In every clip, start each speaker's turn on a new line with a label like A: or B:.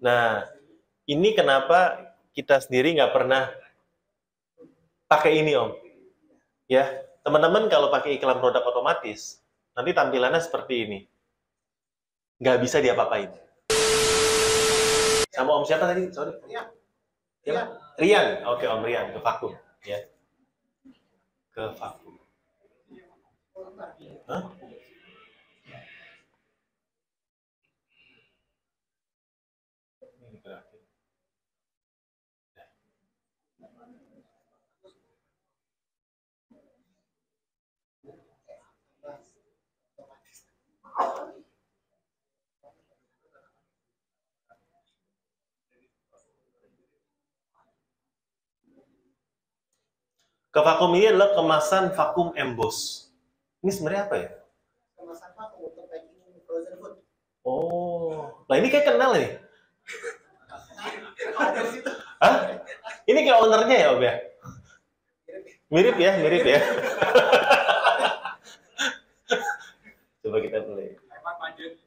A: Nah, ini kenapa kita sendiri nggak pernah pakai ini om. Ya, teman-teman kalau pakai iklan produk otomatis, nanti tampilannya seperti ini. Nggak bisa diapa-apain. Sama om siapa tadi? Sorry.
B: Rian.
A: Siapa? Rian. Oke, om Rian ke vakum. Ya. Ke vakum. Hah? Ke vakum ini adalah kemasan vakum emboss. Ini sebenarnya apa ya?
B: Kemasan vakum untuk packing frozen food.
A: Oh, nah ini kayak kenal nih. Hah? Ini kayak ownernya ya, Om ya? Mirip ya, mirip ya. Coba kita
B: budget.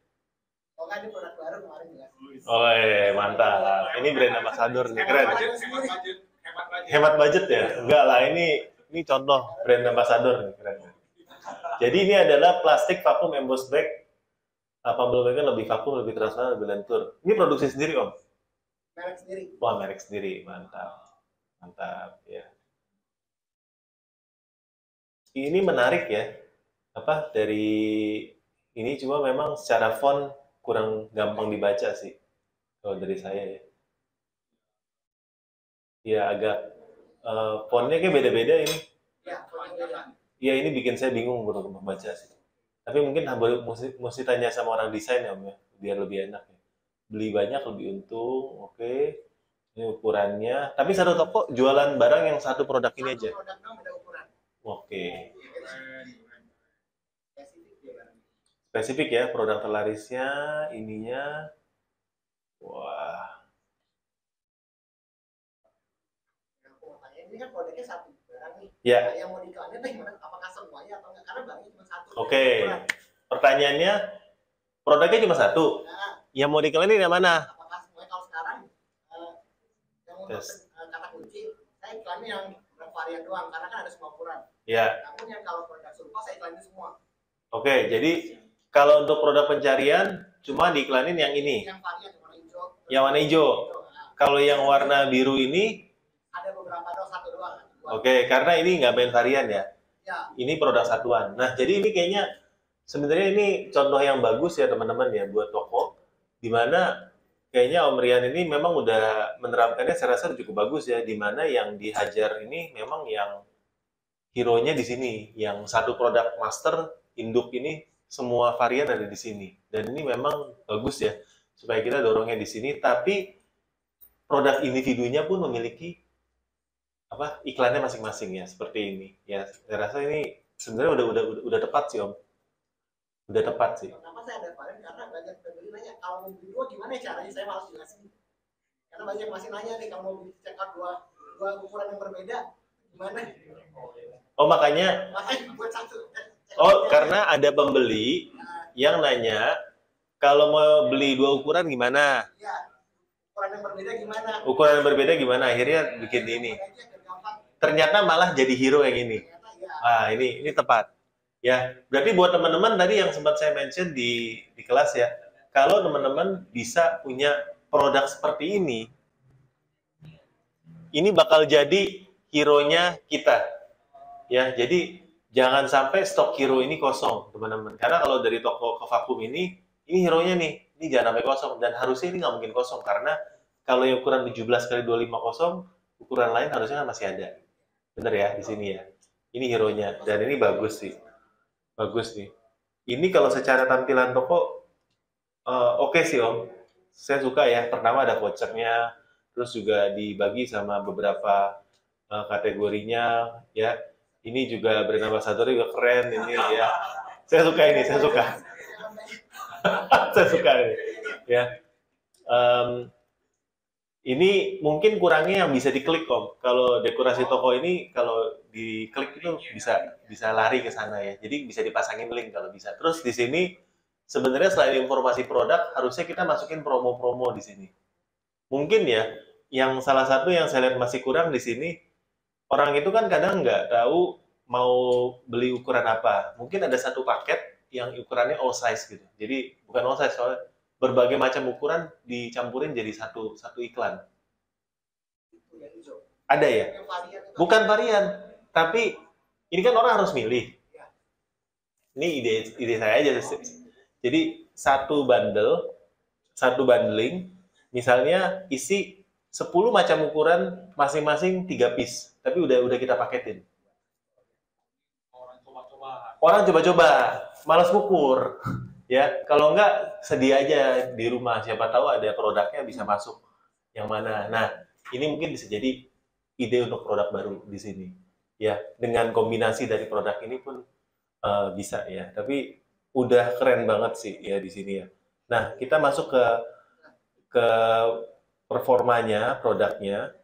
B: Oh kan ini produk baru kemarin jelas.
A: Oh, iya, mantap. Ini brand ambassador nih, keren.
B: Hemat budget,
C: hemat budget,
A: ya? Enggak lah, ini ini contoh brand ambassador nih, keren. Jadi ini adalah plastik vakum emboss bag. Apa belum kan lebih vakum, lebih transparan, lebih lentur. Ini produksi sendiri, Om?
B: Merek sendiri.
A: Wah, merek sendiri. Mantap. Mantap, ya. Ini menarik ya. Apa dari ini cuma memang secara font kurang gampang dibaca sih. Kalau dari saya ya. Ya agak fontnya kayak beda-beda ini.
B: Ya.
A: Ya ini bikin saya bingung untuk membaca sih. Tapi mungkin harus mesti, mesti tanya sama orang desain ya, Om ya, biar lebih enak ya. Beli banyak lebih untung, oke. Ini ukurannya. Tapi satu toko jualan barang yang satu produk ini aja.
B: Satu produk beda ukuran.
A: Oke.
B: Spesifik.
A: Spesifik ya produk terlarisnya, ininya. Wah.
B: Yang aku mau tanya ini kan produknya satu barang nih.
A: Ya.
B: Nah, yang mau diklanin tuh gimana? Apakah semuanya atau enggak? Karena barangnya cuma satu.
A: Oke.
B: Ukuran.
A: Pertanyaannya, produknya cuma satu.
B: Nah,
A: Yang mau diklanin yang mana?
B: apakah semuanya kalau sekarang eh, yang untuk
A: Yes.
B: eh, kata kunci saya iklanin yang varian doang karena kan ada semua ukuran.
A: Ya.
B: Namun yang kalau produk serupa saya iklanin semua.
A: Oke, jadi kalau untuk produk pencarian cuma diiklanin yang ini,
B: Yang varian yang warna hijau.
A: yang warna hijau.
B: Nah,
A: Kalau yang warna biru ini,
B: ada beberapa doang satu
A: oke, karena ini nggak main varian ya.
B: Ya,
A: Ini produk satuan. Nah, jadi ini kayaknya sebenarnya ini contoh yang bagus ya teman-teman ya buat toko, di mana kayaknya Om Rian ini memang udah menerapkannya saya rasa cukup bagus ya, di mana yang dihajar ini memang yang hero-nya di sini, yang satu produk master induk ini semua varian ada di sini. Dan ini memang bagus ya, supaya kita dorongnya di sini, tapi produk individunya pun memiliki apa iklannya masing-masing ya seperti ini ya saya rasa ini sebenarnya udah udah udah, udah tepat sih om udah tepat sih
B: kenapa saya ada varian? Karena banyak pembeli nanya, kalau mau beli dua gimana ya caranya? Saya malas jelasin. Karena banyak masih nanya nih, kalau mau beli dua, dua ukuran yang berbeda, gimana?
A: oh makanya
B: Makanya buat satu.
A: oh karena ada pembeli yang nanya kalau mau beli dua ukuran gimana
B: Ya, ukuran yang berbeda gimana?
A: ukuran yang berbeda gimana akhirnya bikin ini. Ternyata malah jadi hero yang ini. Ah ini ini tepat. Ya berarti buat teman-teman tadi yang sempat saya mention di di kelas ya kalau teman-teman bisa punya produk seperti ini ini bakal jadi hero-nya kita. Ya jadi jangan sampai stok hero ini kosong teman-teman. Karena kalau dari toko ke vakum ini ini hero-nya nih ini jangan sampai kosong. Dan harusnya ini nggak mungkin kosong karena kalau yang ukuran 17 kali 250 kosong ukuran lain harusnya kan masih ada bener ya di sini ya. Ini hero-nya. Dan ini bagus sih. Bagus nih. Ini kalau secara tampilan toko eh, oke sih om. Saya suka ya. Pertama ada vouchernya terus juga dibagi sama beberapa eh, kategorinya ya. Ini juga brand ambassador juga keren ini ya. Saya suka ini saya suka. Saya suka ini ya. Em, ini mungkin kurangnya yang bisa diklik om kalau dekorasi toko ini kalau diklik itu bisa bisa lari ke sana ya jadi bisa dipasangin link kalau bisa terus di sini sebenarnya selain informasi produk harusnya kita masukin promo-promo di sini mungkin ya yang salah satu yang saya lihat masih kurang di sini orang itu kan kadang nggak tahu mau beli ukuran apa. Mungkin ada satu paket yang ukurannya all size gitu. Jadi bukan all size soalnya berbagai macam ukuran dicampurin jadi satu satu iklan. Ada ya? Bukan varian, tapi ini kan orang harus milih. Ini ide ide saya aja. Jadi satu bundle, satu bundling, misalnya isi 10 macam ukuran masing-masing 3 piece, tapi udah udah kita paketin.
C: Orang coba-coba.
A: Orang coba-coba, malas ukur. Ya, kalau enggak sedia aja di rumah, siapa tahu ada produknya bisa masuk yang mana. Nah, ini mungkin bisa jadi ide untuk produk baru di sini. Ya, dengan kombinasi dari produk ini pun eh, bisa ya. Tapi udah keren banget sih ya di sini ya. Nah, kita masuk ke ke performanya, produknya.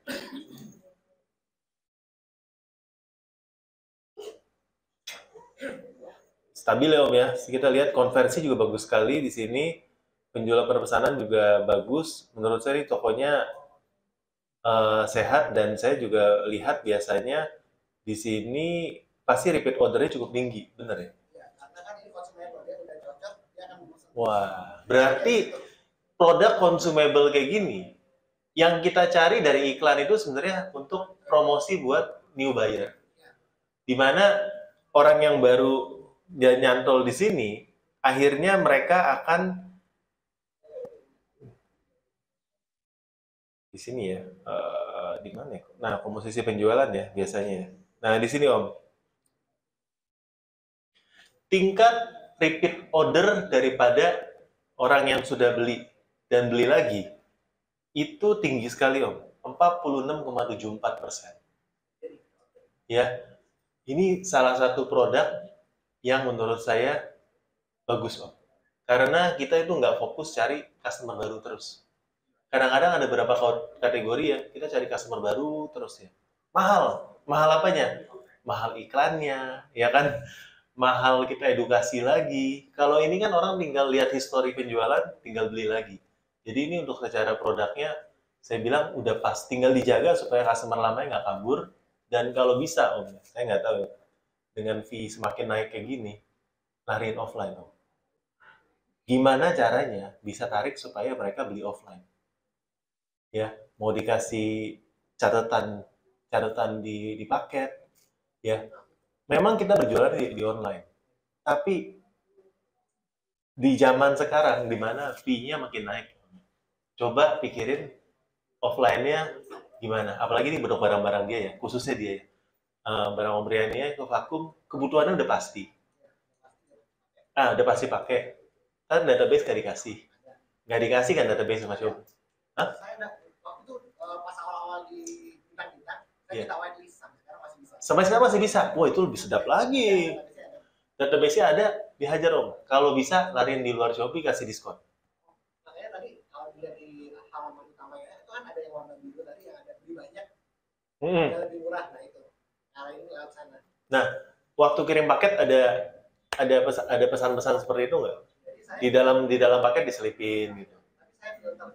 A: Stabil ya Om ya. Kita lihat konversi juga bagus sekali di sini. Penjualan perpesanan juga bagus. Menurut saya ini tokonya eh, sehat dan saya juga lihat biasanya di sini pasti repeat ordernya cukup tinggi, bener ya?
B: ya, karena kan ini konsumen dia udah cocok, dia akan memesan.
A: Wah, berarti produk consumable kayak gini yang kita cari dari iklan itu sebenarnya untuk promosi buat new buyer. Di mana orang yang baru dia nyantol di sini, akhirnya mereka akan di sini ya, eh, di mana ya? Nah, komposisi penjualan ya biasanya. ya. Nah, di sini Om, tingkat repeat order daripada orang yang sudah beli dan beli lagi itu tinggi sekali om 46,74 persen ya ini salah satu produk yang menurut saya bagus om karena kita itu nggak fokus cari customer baru terus kadang-kadang ada beberapa kategori ya kita cari customer baru terus ya mahal mahal apanya mahal iklannya ya kan mahal kita edukasi lagi. Kalau ini kan orang tinggal lihat histori penjualan, tinggal beli lagi. Jadi ini untuk secara produknya, saya bilang udah pas. Tinggal dijaga supaya customer lamanya nggak kabur. Dan kalau bisa, Om, saya nggak tahu, dengan fee semakin naik kayak gini, lariin offline, Om. Gimana caranya bisa tarik supaya mereka beli offline? Ya, mau dikasih catatan catatan di, di paket, ya memang kita berjualan di, di online, tapi di zaman sekarang di mana fee-nya makin naik, coba pikirin offline-nya gimana. Apalagi ini bentuk barang-barang dia ya, khususnya dia ya. Eh, barang pemberiannya ke vakum, kebutuhannya udah pasti. Ah, udah pasti pakai. Kan database gak dikasih. Nggak dikasih kan database sama Shopee.
B: Saya udah waktu itu eh, pas awal-awal di bintang-bintang, saya
A: Iya.
B: minta whitelist sampai sekarang masih bisa.
A: Sampai sekarang masih bisa. Wah, itu lebih sedap lagi.
B: Iya, saya.
A: Database-nya ada, dihajar om. Kalau bisa, lariin di luar Shopee, kasih diskon.
B: Makanya tadi kalau dilihat di halaman utamanya itu kan ada yang warna biru tadi yang ada beli banyak,
A: Hmm.
B: ada lebih murah. Nah cara ini lewat sana.
A: Waktu kirim paket ada ada pes- ada pesan-pesan seperti itu nggak? Di dalam di dalam paket diselipin gitu.
B: tapi saya belum tahu.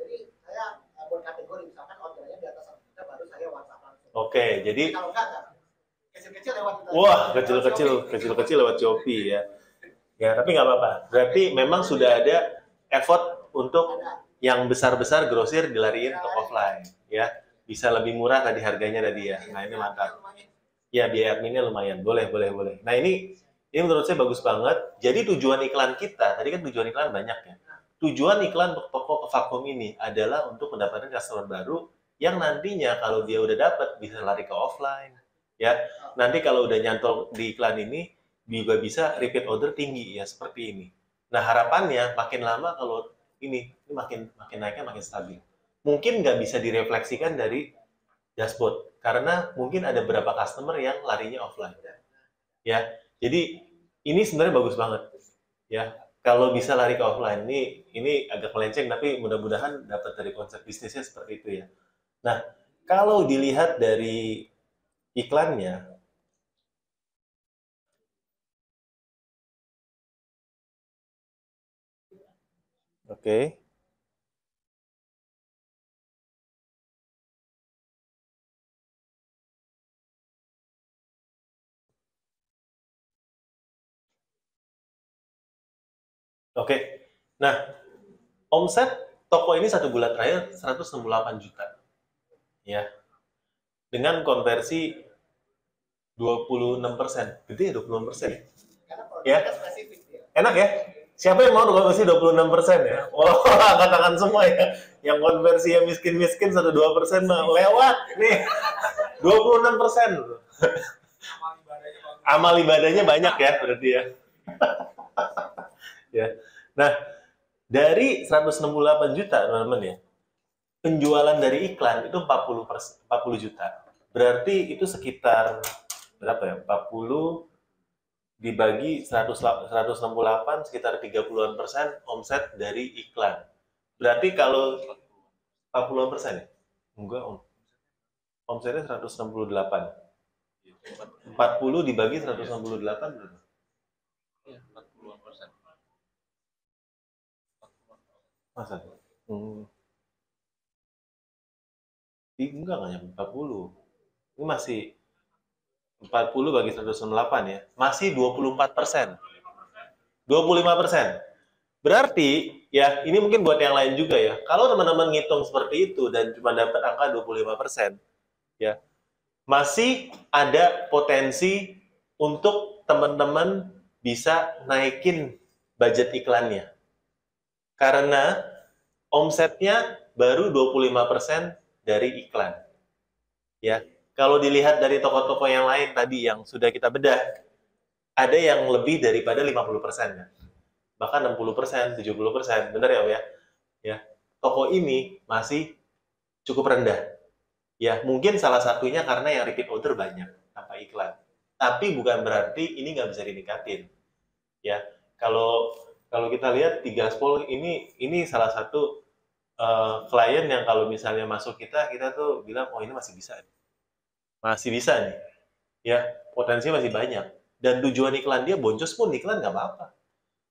B: Jadi saya misalkan ordernya di atas juta baru saya WhatsApp langsung.
A: Oke, jadi
B: Kalau enggak enggak. Kecil-kecil lewat
A: wah kecil-kecil kecil-kecil lewat Shopee ya. Ya, tapi nggak apa-apa. Berarti memang sudah ada effort untuk yang besar-besar grosir dilariin ke offline ya. Bisa lebih murah tadi harganya tadi ya. Nah, ini mantap. Ya, biaya adminnya lumayan. Boleh, boleh, boleh. Nah, ini ini menurut saya bagus banget. Jadi tujuan iklan kita, tadi kan tujuan iklan banyak ya. Tujuan iklan toko ke Vakum ini adalah untuk mendapatkan customer baru yang nantinya kalau dia udah dapat bisa lari ke offline. Ya, nanti kalau udah nyantol di iklan ini juga bisa repeat order tinggi ya seperti ini. Nah, harapannya makin lama kalau ini, ini makin makin naiknya makin stabil. Mungkin nggak bisa direfleksikan dari dashboard karena mungkin ada beberapa customer yang larinya offline. Ya, jadi ini sebenarnya bagus banget. Ya, kalau bisa lari ke offline ini ini agak melenceng tapi mudah-mudahan dapat dari konsep bisnisnya seperti itu ya. Nah, kalau dilihat dari iklannya, oke. Oke. Nah, omset toko ini satu bulan terakhir 168 juta. Ya. Dengan konversi 26 persen. Gede ya 26 persen. Ya.
B: ya.
A: Enak ya? Siapa yang mau konversi 26 persen ya? Oh, angkat tangan semua ya. Yang konversi yang miskin-miskin 1-2 persen mah lewat. Nih, 26 persen.
C: amal ibadahnya bagus.
A: Amal ibadahnya banyak ya berarti ya. ya. Nah, dari 168 juta teman-teman ya, penjualan dari iklan itu 40 persen, 40 juta. Berarti itu sekitar berapa ya? 40 dibagi 100, 168 sekitar 30-an persen omset dari iklan. Berarti kalau 40-an persen ya? Enggak, om. Omsetnya 168. 40 dibagi 168 berapa?
D: Iya, 40-an persen.
A: Masa? Hmm. Ih, enggak, enggak nyampe 40. Ini masih 40 bagi 168 ya. Masih 24 persen. 25 persen. Berarti, ya ini mungkin buat yang lain juga ya. Kalau teman-teman ngitung seperti itu dan cuma dapat angka 25 persen, ya masih ada potensi untuk teman-teman bisa naikin budget iklannya. Karena omsetnya baru 25% dari iklan. Ya, kalau dilihat dari toko-toko yang lain tadi yang sudah kita bedah, ada yang lebih daripada 50% kan. Bahkan 60%, 70%, benar ya, Om ya? Ya, toko ini masih cukup rendah. Ya, mungkin salah satunya karena yang repeat order banyak tanpa iklan. Tapi bukan berarti ini nggak bisa ditingkatin. Ya, kalau kalau kita lihat di Gaspol ini ini salah satu eh, klien yang kalau misalnya masuk kita kita tuh bilang oh ini masih bisa nih. masih bisa nih. Ya potensi masih banyak. Dan tujuan iklan dia boncos pun iklan nggak apa-apa.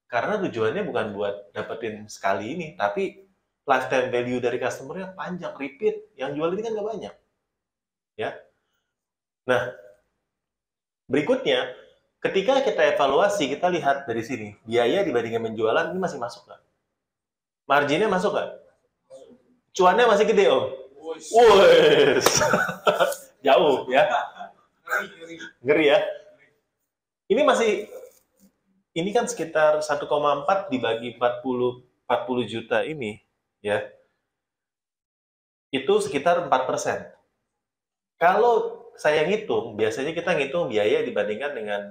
A: Karena tujuannya bukan buat dapetin sekali ini tapi lifetime value dari customernya panjang repeat. Yang jual ini kan nggak banyak. Ya. Nah berikutnya ketika kita evaluasi, kita lihat dari sini, biaya dibandingkan penjualan ini masih masuk nggak? Marginnya masuk nggak? Cuannya masih gede, Om? Wes. Jauh ya,
C: ngeri
A: ya. Ini masih, ini kan sekitar 1,4 dibagi 40, 40 juta ini, ya. Itu sekitar 4 persen. Kalau saya ngitung, biasanya kita ngitung biaya dibandingkan dengan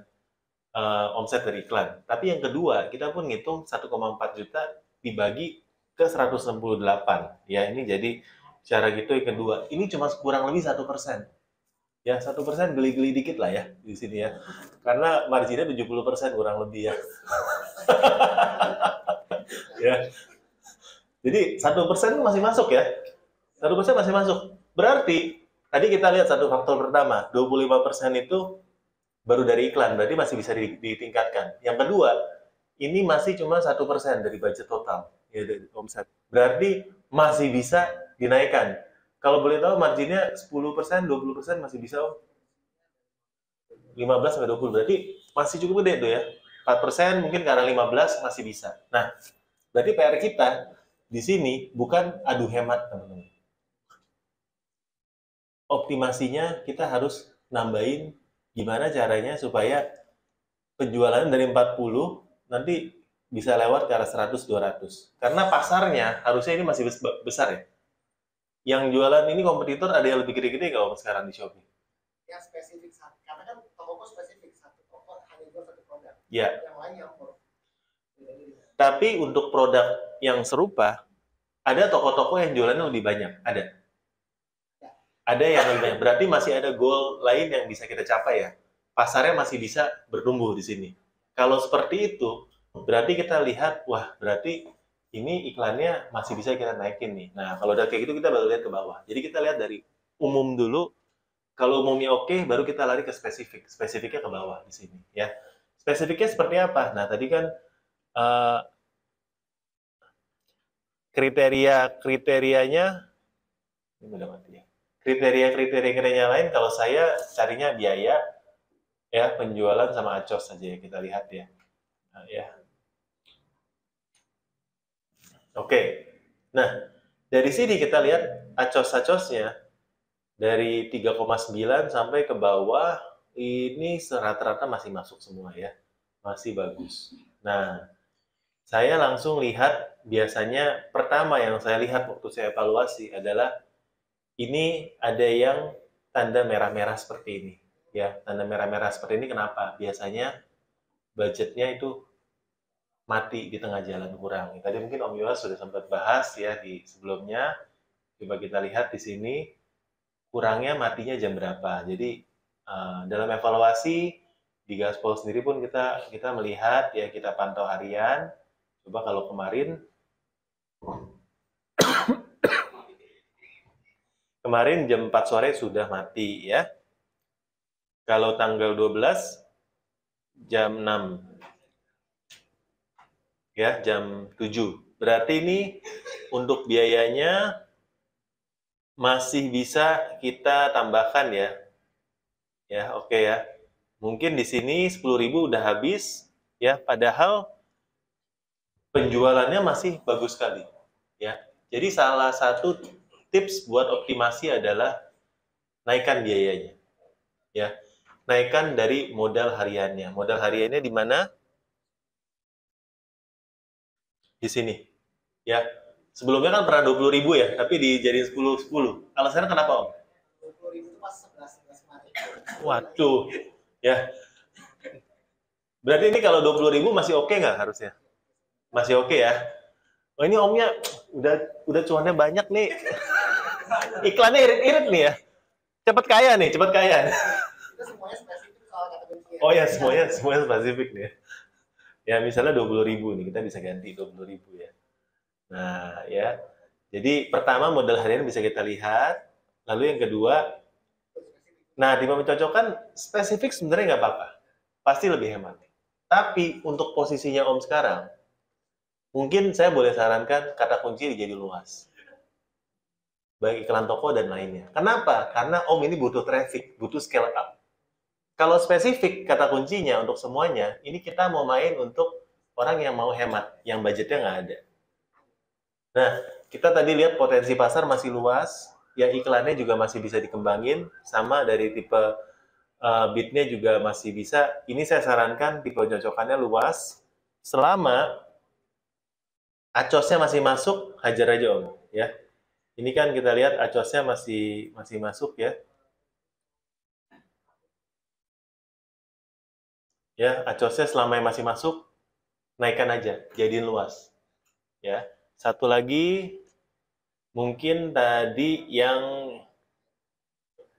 A: eh, omset dari iklan. Tapi yang kedua, kita pun ngitung 1,4 juta dibagi ke 168. Ya, ini jadi cara gitu yang kedua. Ini cuma kurang lebih satu persen. Ya, satu persen geli-geli dikit lah ya di sini ya. Karena marginnya 70 persen kurang lebih ya. ya. Jadi satu persen masih masuk ya. Satu persen masih masuk. Berarti tadi kita lihat satu faktor pertama, 25% itu baru dari iklan, berarti masih bisa di- ditingkatkan. Yang kedua, ini masih cuma satu persen dari budget total ya dari omset. Berarti masih bisa dinaikkan. Kalau boleh tahu marginnya 10%, 20% masih bisa Om? 15 sampai 20 berarti masih cukup gede tuh ya. 4% mungkin karena 15 masih bisa. Nah, berarti PR kita di sini bukan adu hemat teman-teman optimasinya kita harus nambahin gimana caranya supaya penjualan dari 40 nanti bisa lewat ke arah 100 200. Karena pasarnya harusnya ini masih bes- besar ya. Yang jualan ini kompetitor ada yang lebih gede-gede nggak Om sekarang di Shopee?
B: yang spesifik satu karena kan toko spesifik satu toko hanya jual satu produk
A: Ya,
B: yang lain yang
A: tapi untuk produk yang serupa ada toko-toko yang jualannya lebih banyak, ada. Ada yang lebih. Berarti masih ada goal lain yang bisa kita capai ya. Pasarnya masih bisa bertumbuh di sini. Kalau seperti itu, berarti kita lihat, wah berarti ini iklannya masih bisa kita naikin nih. Nah, kalau udah kayak gitu kita baru lihat ke bawah. Jadi kita lihat dari umum dulu. Kalau umumnya oke, baru kita lari ke spesifik. Spesifiknya ke bawah di sini ya. Spesifiknya seperti apa? Nah, tadi kan eh, kriteria kriterianya ini udah mati ya. Kriteria kriteria kriteria lain kalau saya carinya biaya ya penjualan sama acos saja ya kita lihat ya. Nah, ya. Oke. Nah, dari sini kita lihat acos-acosnya dari 3,9 sampai ke bawah ini rata-rata masih masuk semua ya. Masih bagus. Nah, saya langsung lihat biasanya pertama yang saya lihat waktu saya evaluasi adalah ini ada yang tanda merah-merah seperti ini. Ya, tanda merah-merah seperti ini kenapa? Biasanya budgetnya itu mati di tengah jalan kurang. Tadi mungkin Om Yohas sudah sempat bahas ya di sebelumnya. Coba kita lihat di sini kurangnya matinya jam berapa. Jadi uh, dalam evaluasi di Gaspol sendiri pun kita kita melihat ya kita pantau harian. Coba kalau kemarin kemarin jam 4 sore sudah mati ya. Kalau tanggal 12 jam 6 ya jam 7. Berarti ini untuk biayanya masih bisa kita tambahkan ya. Ya, oke okay ya. Mungkin di sini 10.000 udah habis ya, padahal penjualannya masih bagus sekali ya. Jadi salah satu tips buat optimasi adalah naikkan biayanya. Ya. Naikkan dari modal hariannya. Modal hariannya di mana? di sini. Ya. Sebelumnya kan pernah 20 ribu ya, tapi dijadiin 10 10. Alasannya kenapa Om?
B: 20 ribu itu pas 11 11 kemarin.
A: Waduh. Ya. Berarti ini kalau 20 ribu masih oke okay nggak harusnya? Masih oke okay ya? Oh ini omnya udah udah cuannya banyak nih. Iklannya irit-irit nih ya. Cepet kaya nih, cepet kaya.
B: Kunci.
A: Oh ya, semuanya semuanya spesifik nih. Ya misalnya 20 ribu nih, kita bisa ganti 20 ribu ya. Nah ya, jadi pertama modal harian bisa kita lihat, lalu yang kedua, nah di mencocokkan spesifik sebenarnya nggak apa-apa, pasti lebih hemat. Tapi untuk posisinya Om sekarang, mungkin saya boleh sarankan kata kunci jadi luas. Baik iklan toko dan lainnya. Kenapa? Karena Om ini butuh traffic, butuh scale up. Kalau spesifik kata kuncinya untuk semuanya, ini kita mau main untuk orang yang mau hemat, yang budgetnya nggak ada. Nah, kita tadi lihat potensi pasar masih luas, ya iklannya juga masih bisa dikembangin, sama dari tipe uh, bitnya juga masih bisa. Ini saya sarankan tipe cocokannya luas, selama acosnya masih masuk, hajar aja om, ya. Ini kan kita lihat acosnya masih masih masuk ya. ya acosnya selama yang masih masuk naikkan aja jadiin luas. Ya satu lagi mungkin tadi yang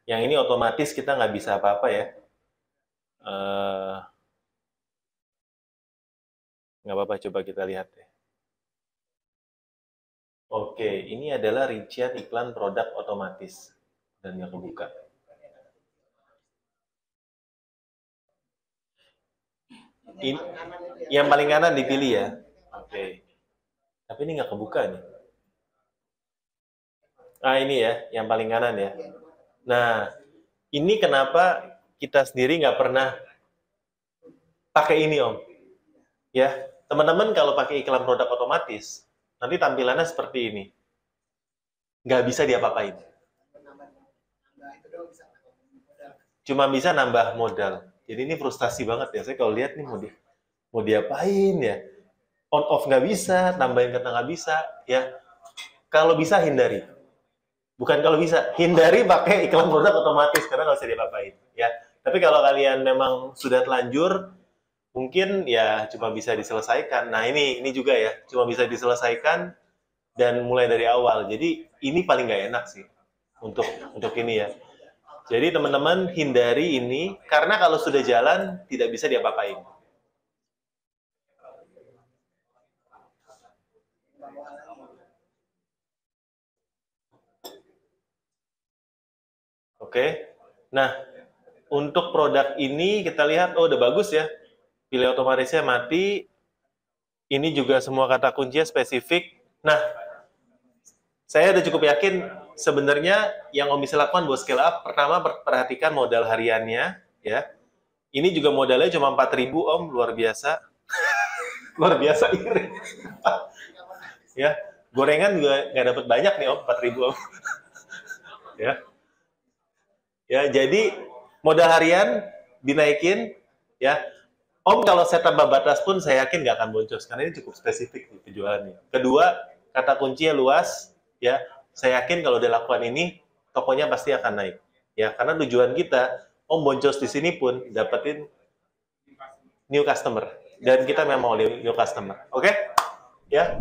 A: yang ini otomatis kita nggak bisa apa-apa ya. Uh, nggak apa-apa coba kita lihat oke ini adalah rincian iklan produk otomatis dan yang kebuka In, yang paling kanan dipilih ya. Oke. Tapi ini nggak kebuka nih. Ah ini ya, yang paling kanan ya. Nah, ini kenapa kita sendiri nggak pernah pakai ini om? Ya, teman-teman kalau pakai iklan produk otomatis, nanti tampilannya seperti ini. Nggak bisa diapa-apain. Cuma bisa nambah modal. Jadi ini frustasi banget ya. Saya kalau lihat nih mau di mau diapain ya? On off nggak bisa, nambahin kata nggak bisa, ya. Kalau bisa hindari. Bukan kalau bisa, hindari pakai iklan produk otomatis karena nggak usah diapa-apain, ya. Tapi kalau kalian memang sudah telanjur, mungkin ya cuma bisa diselesaikan. Nah ini ini juga ya, cuma bisa diselesaikan dan mulai dari awal. Jadi ini paling nggak enak sih untuk untuk ini ya. Jadi teman-teman hindari ini karena kalau sudah jalan tidak bisa diapa-apain. Oke. Nah, untuk produk ini kita lihat oh udah bagus ya. Pilih otomatisnya mati. Ini juga semua kata kuncinya spesifik. Nah, saya udah cukup yakin sebenarnya yang Om bisa lakukan buat scale up, pertama perhatikan modal hariannya, ya. Ini juga modalnya cuma 4000 Om, luar biasa. luar biasa iri. Ya, gorengan juga nggak dapat banyak nih om, 4000 om. ya. Ya, jadi modal harian dinaikin ya. Om kalau saya tambah batas pun saya yakin nggak akan boncos karena ini cukup spesifik nih penjualannya. Kedua, kata kuncinya luas ya. Saya yakin kalau dilakukan ini tokonya pasti akan naik. Ya, karena tujuan kita Om boncos di sini pun dapetin new customer dan kita memang mau new customer. Oke? Ya.